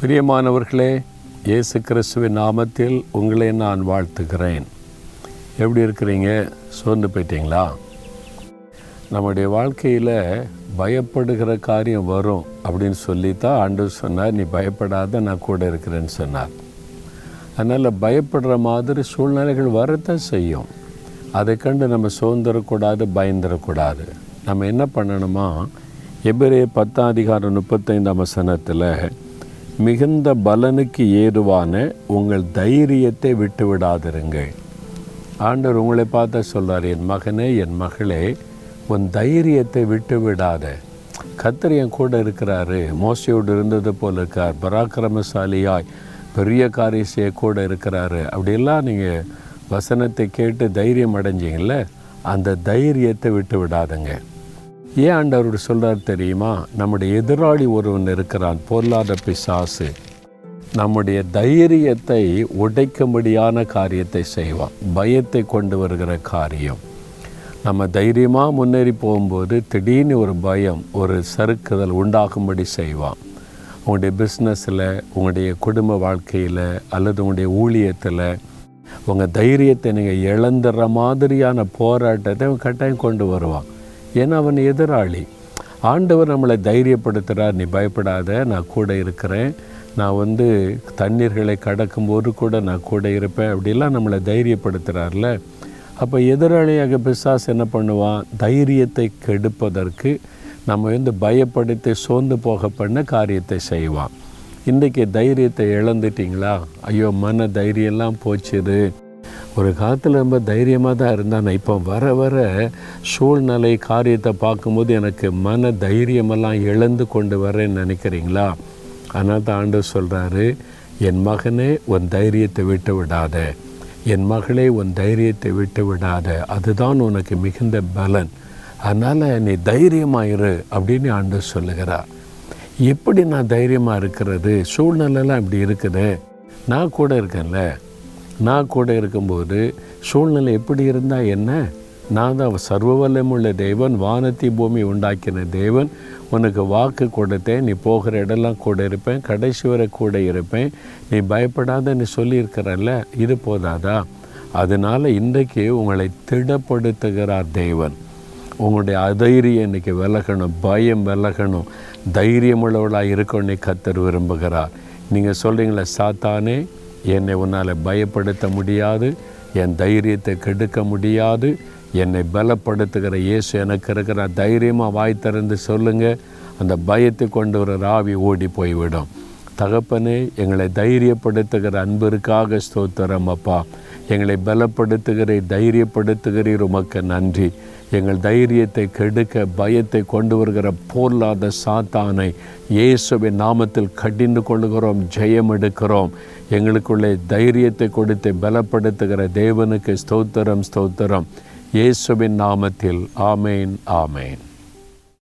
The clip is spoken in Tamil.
பிரியமானவர்களே இயேசு கிறிஸ்துவின் நாமத்தில் உங்களை நான் வாழ்த்துகிறேன். எப்படி இருக்கிறீங்க? சோர்ந்து போயிட்டீங்களா? நம்முடைய வாழ்க்கையில் பயப்படுகிற காரியம் வரும் அப்படின்னு சொல்லி தான் சொன்னார். நீ பயப்படாத நான் கூட இருக்கிறேன்னு சொன்னார். அதனால் பயப்படுற மாதிரி சூழ்நிலைகள் வரத்தான் செய்யும். அதை கண்டு நம்ம சோர்ந்துடக்கூடாது பயந்துடக்கூடாது நம்ம என்ன பண்ணணுமா? எபிரே பத்தாம் அதிகாரம் முப்பத்தைந்தாம் வசனத்தில் மிகுந்த பலனுக்கு ஏதுவான உங்கள் தைரியத்தை விட்டு விடாதிருங்கள் ஆண்டவர் உங்களை பார்த்தா சொல்கிறார் என் மகனே என் மகளே உன் தைரியத்தை விட்டு விடாத கத்தர் என் கூட இருக்கிறாரு. மோசையோடு இருந்தது போல் இருக்கார். பராக்கிரமசாலியாய் பெரிய காரியம் கூட இருக்கிறாரு. அப்படியெல்லாம் நீங்கள் வசனத்தை கேட்டு தைரியம் அடைஞ்சிங்கள அந்த தைரியத்தை விட்டு விடாதங்க ஏன் ஆண்டவர் சொல்கிறார் தெரியுமா? நம்முடைய எதிராளி ஒருவன் இருக்கிறான் பொருளாத பிசாசு. நம்முடைய தைரியத்தை உடைக்கும்படியான காரியத்தை செய்வான் பயத்தை கொண்டு வருகிற காரியம். நம்ம தைரியமாக முன்னேறி போகும்போது திடீர்னு ஒரு பயம் ஒரு சறுக்குதல் உண்டாகும்படி செய்வான். உங்களுடைய பிஸ்னஸில் உங்களுடைய குடும்ப வாழ்க்கையில் அல்லது உங்களுடைய ஊழியத்தில் உங்கள் தைரியத்தை நீங்கள் இழந்துடுற மாதிரியான போராட்டத்தை கட்டாயம் கொண்டு வருவான். ஏன்னா அவன் எதிராளி. ஆண்டவர் நம்மளை தைரியப்படுத்துகிறார் நீ பயப்படாத நான் கூட இருக்கிறேன். நான் வந்து தண்ணீர்களை கடக்கும் போது கூட நான் கூட இருப்பேன். அப்படிலாம் நம்மளை தைரியப்படுத்துகிறார்ல அப்போ எதிராளியாக பிசாஸ் என்ன பண்ணுவான்? தைரியத்தை கெடுப்பதற்கு நம்ம வந்து பயப்படுத்தி சோர்ந்து போக பண்ண காரியத்தை செய்வான். இன்றைக்கி தைரியத்தை இழந்துட்டிங்களா? ஐயோ மன தைரியம்லாம் போச்சுது. ஒரு காலத்தில் ரொம்ப தைரியமாக தான் இருந்தேன். நான் இப்போ வர வர சூழ்நிலை காரியத்தை பார்க்கும்போது எனக்கு மன தைரியமெல்லாம் இழந்து கொண்டு வரேன்னு நினைக்கிறீங்களா? அதனால் தான் ஆண்டு சொல்கிறாரு என் மகனே உன் தைரியத்தை விட்டு விடாத. என் மகளே உன் தைரியத்தை விட்டு விடாத. அதுதான் உனக்கு மிகுந்த பலன். அதனால் நீ தைரியமாயிரு அப்படின்னு ஆண்டு சொல்லுகிறார். எப்படி நான் தைரியமாக இருக்கிறது? சூழ்நிலைலாம் இப்படி இருக்குது. நான் கூட இருக்கேன்ல. நான் கூட இருக்கும்போது சூழ்நிலை எப்படி இருந்தால் என்ன? நான் தான் சர்வவல்லமுள்ள தேவன் வானத்தி பூமி உண்டாக்கின தேவன். உனக்கு வாக்கு கொடுத்தேன் நீ போகிற இடம்லாம் கூட இருப்பேன் கடைசி வரை கூட இருப்பேன். நீ பயப்படாத நீ சொல்லியிருக்கிறல்ல இது போதாதா? அதனால் இன்றைக்கு உங்களை திடப்படுத்துகிறார் தேவன். உங்களுடைய அதைரியம் இன்றைக்கி விலகணும் பயம் விலகணும். தைரியமுள்ளவளாக இருக்கணும்னு கத்தர் விரும்புகிறார். நீங்கள் சொல்கிறீங்களே சாத்தானே என்னை உன்னால் பயப்படுத்த முடியாது என் தைரியத்தை கெடுக்க முடியாது. என்னை பலப்படுத்துகிற இயேசு எனக்கு இருக்கிற தைரியமாக வாய் திறந்து சொல்லுங்கள் அந்த பயத்தை கொண்டு வர ராவி ஓடி போய்விடும். தகப்பனே எங்களை தைரியப்படுத்துகிற அன்பிற்காக ஸ்தோத்திரம் அப்பா. எங்களை பலப்படுத்துகிற தைரியப்படுத்துகிறீர் உமக்கு நன்றி. எங்கள் தைரியத்தை கெடுக்க பயத்தை கொண்டு வருகிற போர்லாத சாத்தானை இயேசுவின் நாமத்தில் கடிந்து கொள்கிறோம் ஜெயம் எடுக்கிறோம் எங்களுக்குள்ளே தைரியத்தை கொடுத்து பலப்படுத்துகிற தேவனுக்கு ஸ்தோத்திரம் ஸ்தோத்திரம். இயேசுவின் நாமத்தில் ஆமேன் ஆமேன்.